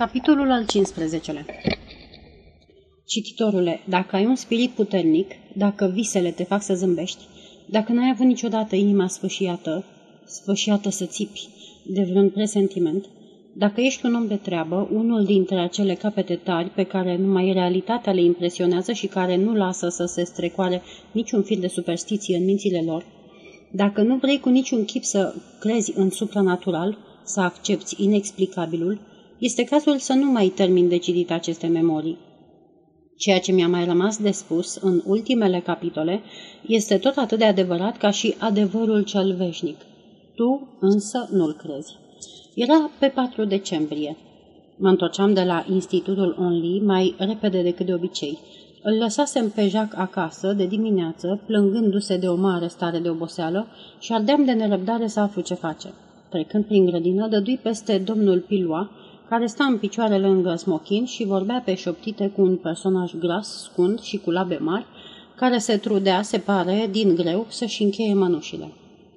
Capitolul al 15-lea Cititorule, dacă ai un spirit puternic, dacă visele te fac să zâmbești, dacă n-ai avut niciodată inima sfâșiată, sfâșiată să țipi de vreun presentiment, dacă ești un om de treabă, unul dintre acele capete tari pe care numai realitatea le impresionează și care nu lasă să se strecoare niciun fir de superstiție în mințile lor, dacă nu vrei cu niciun chip să crezi în supranatural, să accepti inexplicabilul, este cazul să nu mai termin de citit aceste memorii. Ceea ce mi-a mai rămas de spus în ultimele capitole este tot atât de adevărat ca și adevărul cel veșnic. Tu însă nu-l crezi. Era pe 4 decembrie. Mă întorceam de la Institutul Only mai repede decât de obicei. Îl lăsasem pe Jacques acasă de dimineață, plângându-se de o mare stare de oboseală și ardeam de nerăbdare să aflu ce face. Trecând prin grădină, dădui peste domnul Piloa, care sta în picioare lângă smochin și vorbea pe șoptite cu un personaj gras, scund și cu labe mari, care se trudea, se pare, din greu să-și încheie mănușile.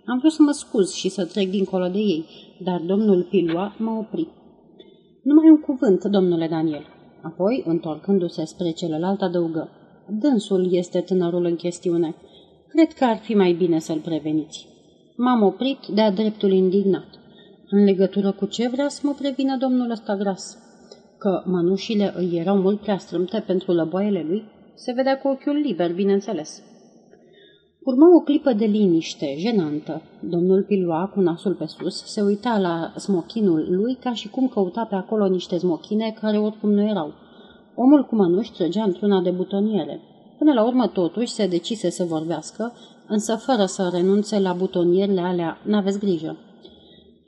Am vrut să mă scuz și să trec dincolo de ei, dar domnul Pilua mă opri. Numai un cuvânt, domnule Daniel. Apoi, întorcându-se spre celălalt, adăugă. Dânsul este tânărul în chestiune. Cred că ar fi mai bine să-l preveniți. M-am oprit de-a dreptul indignat. În legătură cu ce vrea să mă prevină domnul ăsta gras? Că mănușile îi erau mult prea strâmte pentru lăboaiele lui? Se vedea cu ochiul liber, bineînțeles. Urmă o clipă de liniște, jenantă. Domnul Pilua, cu nasul pe sus, se uita la smochinul lui ca și cum căuta pe acolo niște smochine care oricum nu erau. Omul cu mănuși trăgea într-una de butoniere. Până la urmă, totuși, se decise să vorbească, însă fără să renunțe la butonierele alea, n-aveți grijă.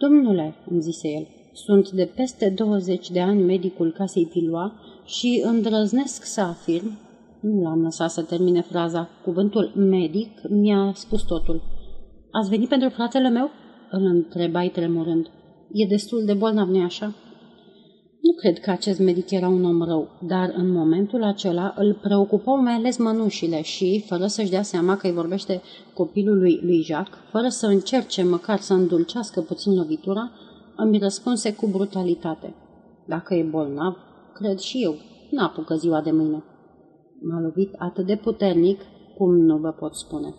Domnule, îmi zise el, sunt de peste 20 de ani medicul casei Pilua și îndrăznesc să afirm nu l-am lăsat să termine fraza. Cuvântul medic mi-a spus totul. Ați venit pentru fratele meu?" îl întrebai tremurând. E destul de bolnav, nu așa?" Nu cred că acest medic era un om rău, dar în momentul acela îl preocupau mai ales mănușile și, fără să-și dea seama că îi vorbește copilului lui Jacques, fără să încerce măcar să îndulcească puțin lovitura, îmi răspunse cu brutalitate. Dacă e bolnav, cred și eu, n-apucă ziua de mâine. M-a lovit atât de puternic cum nu vă pot spune.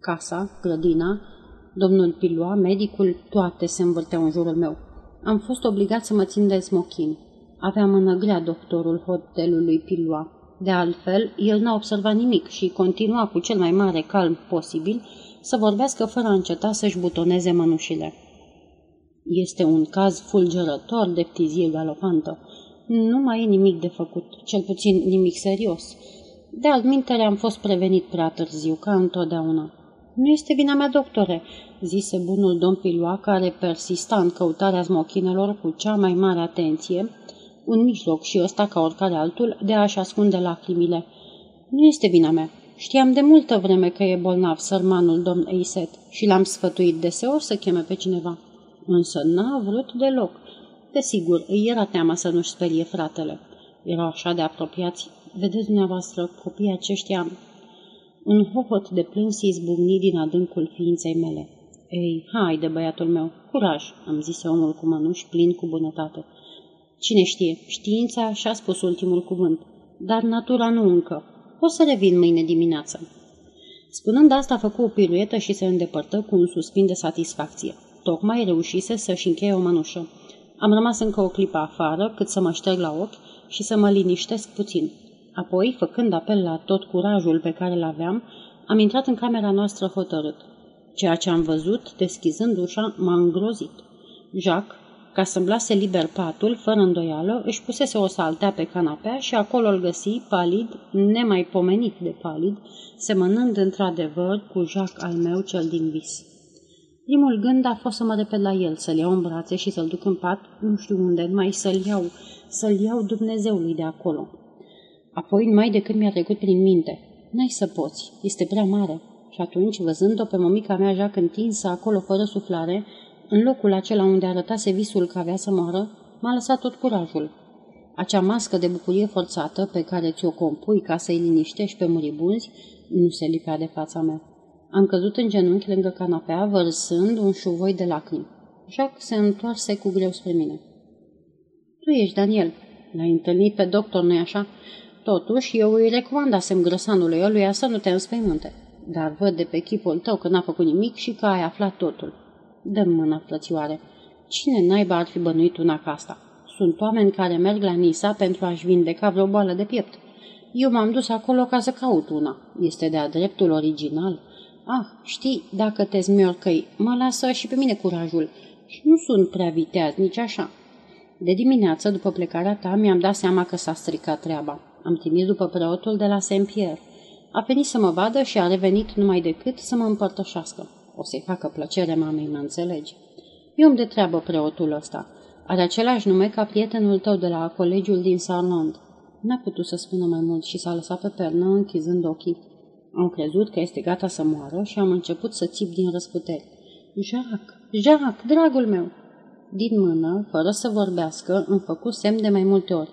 Casa, grădina, domnul Pilua, medicul, toate se învârteau în jurul meu. Am fost obligat să mă țin de smochin. Avea mână grea doctorul hotelului Pilua. De altfel, el n-a observat nimic și continua cu cel mai mare calm posibil să vorbească fără a înceta să-și butoneze mănușile. Este un caz fulgerător de ptizie galopantă. Nu mai e nimic de făcut, cel puțin nimic serios. De altmintele am fost prevenit prea târziu, ca întotdeauna. Nu este vina mea, doctore, zise bunul domn Pilua, care persista în căutarea smochinelor cu cea mai mare atenție, un mijloc și ăsta ca oricare altul de a-și ascunde lacrimile. Nu este vina mea. Știam de multă vreme că e bolnav sărmanul domn Eiset și l-am sfătuit deseori să cheme pe cineva. Însă n-a vrut deloc. Desigur, îi era teama să nu-și sperie fratele. Erau așa de apropiați. Vedeți dumneavoastră, copiii aceștia... Un hohot de plâns izbucni din adâncul ființei mele. Ei, haide, băiatul meu, curaj, am zis omul cu mănuși plin cu bunătate. Cine știe, știința și-a spus ultimul cuvânt, dar natura nu încă. O să revin mâine dimineață. Spunând asta, a făcut o piruetă și se îndepărtă cu un suspin de satisfacție. Tocmai reușise să-și încheie o mănușă. Am rămas încă o clipă afară, cât să mă șterg la ochi și să mă liniștesc puțin. Apoi, făcând apel la tot curajul pe care îl aveam, am intrat în camera noastră hotărât. Ceea ce am văzut, deschizând ușa, m-a îngrozit. Jacques, ca să-mi lase liber patul, fără îndoială, își pusese o saltea pe canapea și acolo îl găsi, palid, nemaipomenit de palid, semănând într-adevăr cu Jacques al meu cel din vis. Primul gând a fost să mă repet la el, să-l iau în brațe și să-l duc în pat, nu știu unde, mai să-l iau, să-l iau Dumnezeului de acolo. Apoi, numai decât mi-a trecut prin minte, n-ai să poți, este prea mare. Și atunci, văzând-o pe mămica mea jac întinsă acolo fără suflare, în locul acela unde arătase visul că avea să moară, m-a lăsat tot curajul. Acea mască de bucurie forțată pe care ți-o compui ca să-i liniștești pe muribunzi nu se lipea de fața mea. Am căzut în genunchi lângă canapea, vărsând un șuvoi de lacrimi. Jacques se întoarse cu greu spre mine. Tu Tu ești Daniel. L-ai întâlnit pe doctor, nu-i așa? Totuși, eu îi recomandasem grăsanului ăluia să nu te înspăimânte. Dar văd de pe chipul tău că n-a făcut nimic și că ai aflat totul. dă mâna, frățioare. Cine naiba ar fi bănuit una ca asta? Sunt oameni care merg la Nisa pentru a-și vindeca vreo boală de piept. Eu m-am dus acolo ca să caut una. Este de-a dreptul original. Ah, știi, dacă te zmiorcăi, mă lasă și pe mine curajul. Și nu sunt prea viteaz, nici așa. De dimineață, după plecarea ta, mi-am dat seama că s-a stricat treaba. Am trimis după preotul de la Saint-Pierre. A venit să mă vadă și a revenit numai decât să mă împărtășească. O să-i facă plăcere mamei, mă înțelegi? E om de treabă preotul ăsta. Are același nume ca prietenul tău de la colegiul din Sarland. N-a putut să spună mai mult și s-a lăsat pe pernă închizând ochii. Am crezut că este gata să moară și am început să țip din răsputeri. Jacques, Jacques, dragul meu! Din mână, fără să vorbească, îmi făcut semn de mai multe ori.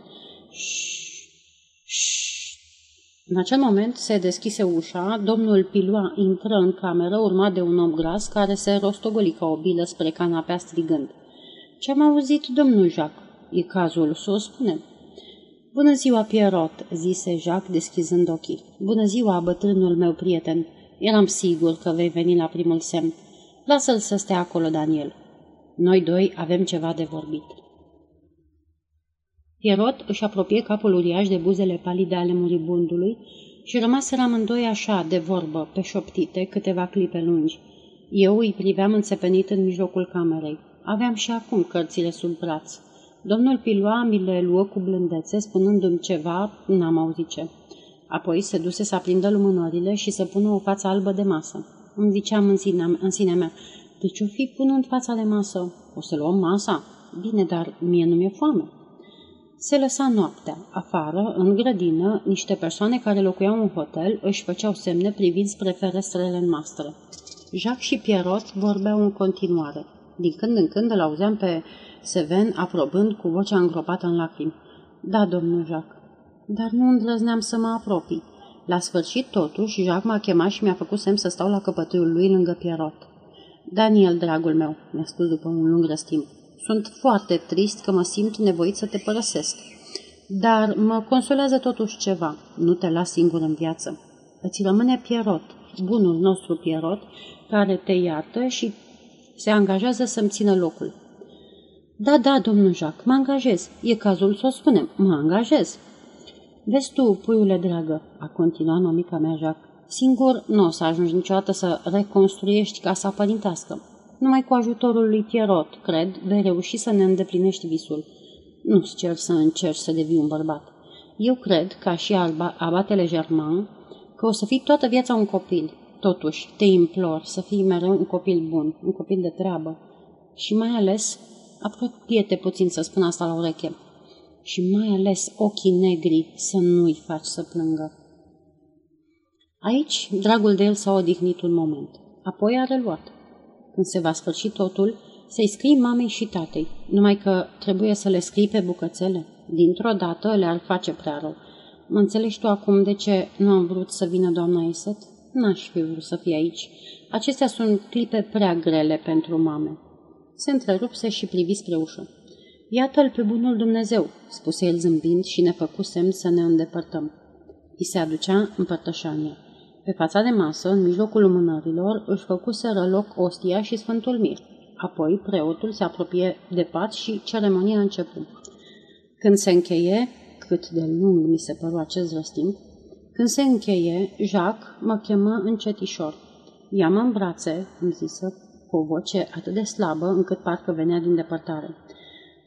În acel moment se deschise ușa, domnul Pilua intră în cameră, urmat de un om gras care se rostogoli ca o bilă spre canapea strigând. Ce-am auzit, domnul Jacques? E cazul să o spunem. Bună ziua, Pierrot, zise Jacques deschizând ochii. Bună ziua, bătrânul meu prieten. Eram sigur că vei veni la primul semn. Lasă-l să stea acolo, Daniel. Noi doi avem ceva de vorbit. Pierrot își apropie capul uriaș de buzele palide ale muribundului și rămaseră amândoi așa, de vorbă, pe șoptite, câteva clipe lungi. Eu îi priveam înțepenit în mijlocul camerei. Aveam și acum cărțile sub braț. Domnul Piloa mi le luă cu blândețe, spunându-mi ceva, n-am auzit ce. Apoi se duse să aprindă lumânările și să pună o față albă de masă. Îmi ziceam în, sine, în sinea mea, de ce o fi punând fața de masă? O să luăm masa? Bine, dar mie nu mi-e foame. Se lăsa noaptea. Afară, în grădină, niște persoane care locuiau în hotel își făceau semne privind spre ferestrele noastre. Jacques și Pierrot vorbeau în continuare. Din când în când îl auzeam pe Seven aprobând cu vocea îngropată în lacrimi. Da, domnul Jacques. Dar nu îndrăzneam să mă apropii. La sfârșit, totuși, Jacques m-a chemat și mi-a făcut semn să stau la căpătâiul lui lângă Pierrot. Daniel, dragul meu, mi-a spus după un lung răstimp, sunt foarte trist că mă simt nevoit să te părăsesc. Dar mă consolează totuși ceva. Nu te las singur în viață. Îți rămâne Pierrot, bunul nostru Pierrot, care te iartă și se angajează să-mi țină locul. Da, da, domnul Jacques, mă angajez. E cazul să o spunem. Mă angajez. Vezi tu, puiule dragă, a continuat nomica mea Jacques, singur nu o să ajungi niciodată să reconstruiești casa părintească. Numai cu ajutorul lui Pierrot, cred, vei reuși să ne îndeplinești visul. Nu-ți cer să încerci să devii un bărbat. Eu cred, ca și alba, abatele Germain, că o să fii toată viața un copil. Totuși, te implor să fii mereu un copil bun, un copil de treabă. Și mai ales, apropie-te puțin să spun asta la ureche, și mai ales ochii negri să nu-i faci să plângă. Aici, dragul de el s-a odihnit un moment. Apoi a reluat. Când se va sfârși totul, să-i scrii mamei și tatei, numai că trebuie să le scrii pe bucățele. Dintr-o dată le-ar face prea rău. Mă înțelegi tu acum de ce nu am vrut să vină doamna Iset? N-aș fi vrut să fie aici. Acestea sunt clipe prea grele pentru mame. Se întrerupse și privi spre ușă. Iată-l pe bunul Dumnezeu, spuse el zâmbind și ne făcu semn să ne îndepărtăm. I se aducea împărtășania. Pe fața de masă, în mijlocul lumânărilor, își făcuseră loc ostia și Sfântul Mir. Apoi preotul se apropie de pat și ceremonia începu. Când se încheie, cât de lung mi se păru acest răstimp, când se încheie, Jacques mă chemă încetișor. Ia-mă în brațe, îmi zisă, cu o voce atât de slabă încât parcă venea din depărtare.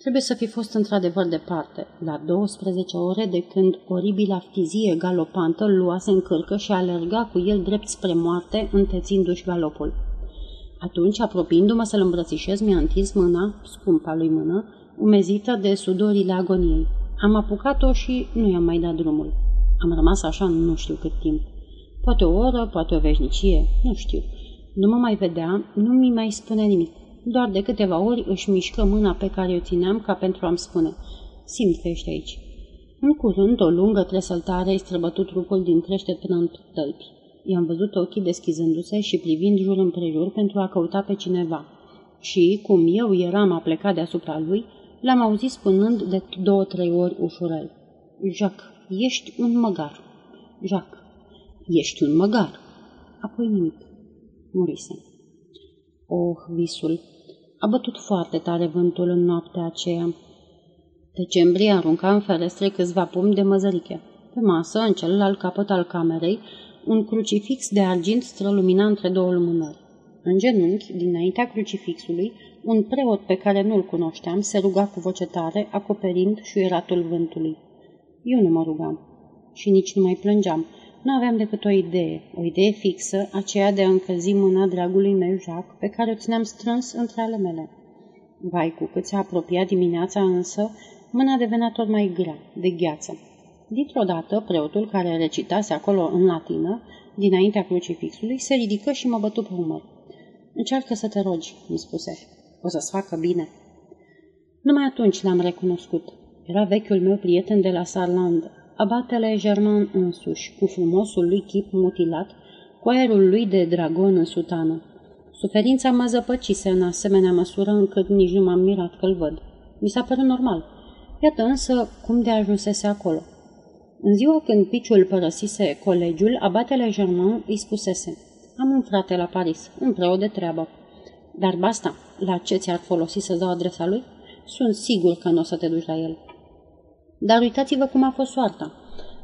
Trebuie să fi fost într-adevăr departe, la 12 ore de când oribila ftizie galopantă îl luase în cârcă și alerga cu el drept spre moarte, întețindu-și galopul. Atunci, apropiindu-mă să-l îmbrățișez, mi-a întins mâna, scumpa lui mână, umezită de sudorile agoniei. Am apucat-o și nu i-am mai dat drumul. Am rămas așa nu știu cât timp. Poate o oră, poate o veșnicie, nu știu. Nu mă mai vedea, nu mi mai spune nimic. Doar de câteva ori își mișcă mâna pe care o țineam ca pentru a-mi spune Simt că ești aici. În curând, o lungă tresăltare îi străbătut trupul din crește până în tălpi. I-am văzut ochii deschizându-se și privind jur împrejur pentru a căuta pe cineva. Și, cum eu eram aplecat deasupra lui, l-am auzit spunând de două-trei ori ușurel. Jacques, ești un măgar. Jacques, ești un măgar. Apoi nimic. Murise. Oh, visul! A bătut foarte tare vântul în noaptea aceea. Decembrie arunca în ferestre câțiva pumni de măzăriche. Pe masă, în celălalt capăt al camerei, un crucifix de argint strălumina între două lumânări. În genunchi, dinaintea crucifixului, un preot pe care nu-l cunoșteam se ruga cu voce tare, acoperind șuieratul vântului. Eu nu mă rugam și nici nu mai plângeam. Nu aveam decât o idee, o idee fixă, aceea de a încălzi mâna dragului meu Jacques, pe care o țineam strâns între ale mele. Vai, cu cât se apropia dimineața însă, mâna devenea tot mai grea, de gheață. Dintr-o dată, preotul care recitase acolo în latină, dinaintea crucifixului, se ridică și mă bătu pe umăr. Încearcă să te rogi, îmi spuse. O să-ți facă bine. Numai atunci l-am recunoscut. Era vechiul meu prieten de la Sarland, abatele Germain însuși, cu frumosul lui chip mutilat, cu aerul lui de dragon în sutană. Suferința mă zăpăcise în asemenea măsură încât nici nu m-am mirat că-l văd. Mi s-a părut normal. Iată însă cum de ajunsese acolo. În ziua când piciul părăsise colegiul, abatele Germain îi spusese Am un frate la Paris, un preot de treabă. Dar basta, la ce ți-ar folosi să dau adresa lui? Sunt sigur că nu o să te duci la el. Dar uitați-vă cum a fost soarta.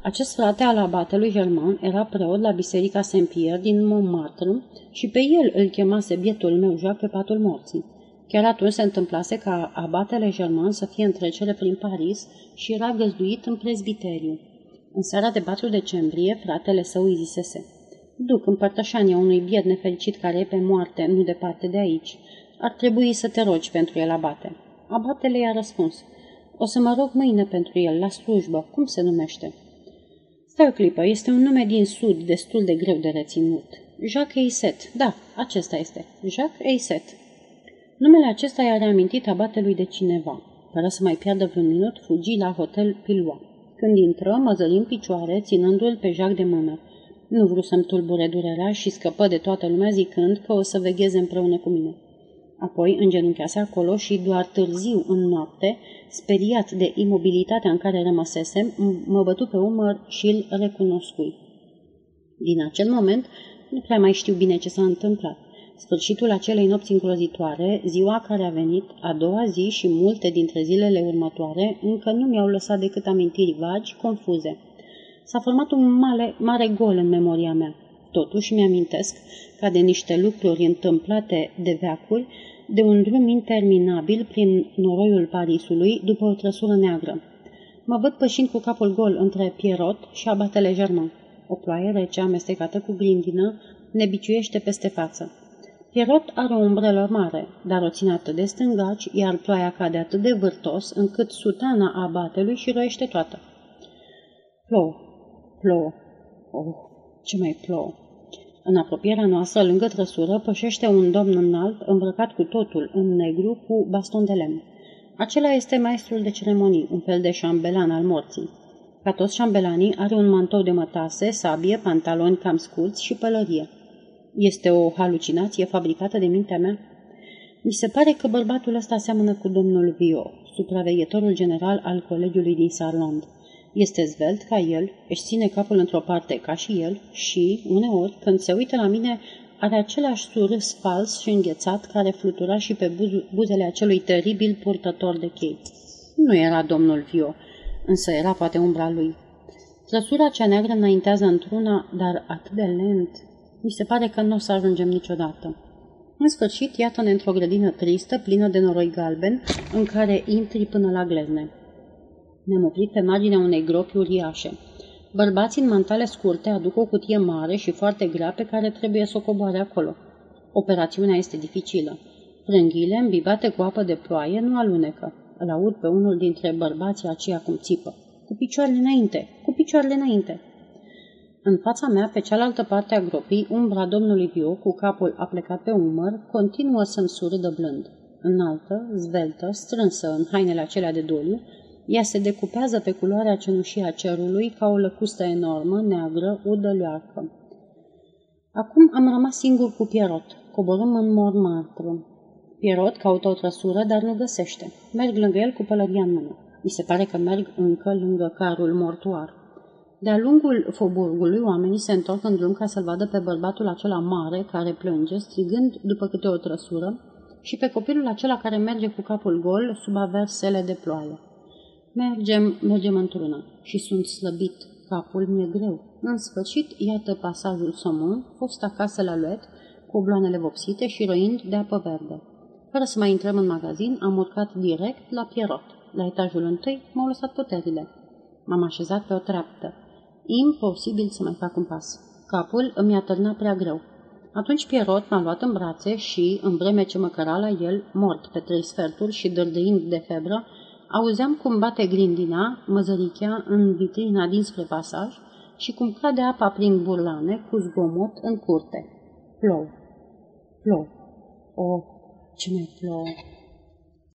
Acest frate al abatelui Germain era preot la biserica Saint-Pierre din Montmartre și pe el îl chemase bietul meu joac pe patul morții. Chiar atunci se întâmplase ca abatele Germain să fie în trecere prin Paris și era găzduit în prezbiteriu. În seara de 4 decembrie, fratele său îi zisese Duc împărtășania unui biet nefericit care e pe moarte, nu departe de aici. Ar trebui să te rogi pentru el, abate. Abatele i-a răspuns O să mă rog mâine pentru el, la slujbă. Cum se numește? Stai o clipă, este un nume din sud, destul de greu de reținut. Jacques Eiset. Da, acesta este. Jacques Eiset. Numele acesta i-a reamintit abatelui de cineva. Fără să mai piardă vreun minut, fugi la hotel Pilua. Când intră, măzăli în picioare, ținându-l pe Jacques de mână. Nu vreau să-mi tulbure durerea și scăpă de toată lumea zicând că o să vegheze împreună cu mine. Apoi îngenunchease acolo și doar târziu în noapte, speriat de imobilitatea în care rămăsesem, mă bătu pe umăr și îl recunoscui. Din acel moment, nu prea mai știu bine ce s-a întâmplat. Sfârșitul acelei nopți îngrozitoare, ziua care a venit, a doua zi și multe dintre zilele următoare, încă nu mi-au lăsat decât amintiri vagi, confuze. S-a format un mare, mare gol în memoria mea. Totuși mi-amintesc, ca de niște lucruri întâmplate de veacuri, de un drum interminabil prin noroiul Parisului după o trăsură neagră. Mă văd pășind cu capul gol între Pierrot și abatele Germain. O ploaie rece amestecată cu grindină ne biciuiește peste față. Pierrot are o umbrelă mare, dar o ține atât de stângaci, iar ploaia cade atât de vârtos, încât sutana abatelui și roiește toată. Plouă, plouă, oh, ce mai plouă. În apropierea noastră, lângă trăsură, pășește un domn înalt, îmbrăcat cu totul în negru, cu baston de lemn. Acela este maestrul de ceremonii, un fel de șambelan al morții. Ca toți șambelanii, are un mantou de mătase, sabie, pantaloni cam scurți și pălărie. Este o halucinație fabricată de mintea mea? Mi se pare că bărbatul ăsta seamănă cu domnul Vio, supraveghetorul general al colegiului din Sarland. Este zvelt ca el, își ține capul într-o parte ca și el și, uneori, când se uită la mine, are același surâs fals și înghețat care flutura și pe buzele acelui teribil purtător de chei. Nu era domnul Vio, însă era poate umbra lui. Trăsura cea neagră înaintează într-una, dar atât de lent. Mi se pare că nu o să ajungem niciodată. În sfârșit, iată-ne într-o grădină tristă, plină de noroi galben, în care intri până la glezne. Ne-am oprit pe marginea unei gropi uriașe. Bărbații în mantale scurte aduc o cutie mare și foarte grea pe care trebuie să o coboare acolo. Operațiunea este dificilă. Frânghile, îmbibate cu apă de ploaie, nu alunecă. Îl aud pe unul dintre bărbații aceia cum țipă. Cu picioarele înainte! Cu picioarele înainte! În fața mea, pe cealaltă parte a gropii, umbra domnului Vio, cu capul aplecat pe umăr, continuă să-mi surâdă blând. Înaltă, zveltă, strânsă în hainele acelea de doliu, ea se decupează pe culoarea cenușii a cerului ca o lăcustă enormă, neagră, udălioarcă. Acum am rămas singur cu Pierrot. Coborâm în Montmartre. Pierrot caută o trăsură, dar nu găsește. Merg lângă el cu pălăria în mână. Mi se pare că merg încă lângă carul mortuar. De-a lungul foburgului, oamenii se întorc în drum ca să-l vadă pe bărbatul acela mare care plânge, strigând după câte o trăsură, și pe copilul acela care merge cu capul gol sub aversele de ploaie. Mergem, mergem într-una și sunt slăbit, capul mi-e greu. În sfârșit, iată pasajul Somon, fost acasă la luet, cu obloanele vopsite și roind de apă verde. Fără să mai intrăm în magazin, am urcat direct la Pierrot. La etajul întâi m-au lăsat puterile. M-am așezat pe o treaptă. Imposibil să mai fac un pas. Capul îmi atârna prea greu. Atunci Pierrot m-a luat în brațe și, în vreme ce mă căra la el, mort pe trei sferturi și dărdăind de febră, auzeam cum bate grindina, măzărichea, în vitrina dinspre pasaj și cum cade apa prin burlane cu zgomot în curte. Plou. Plou. O, ce mai plouă!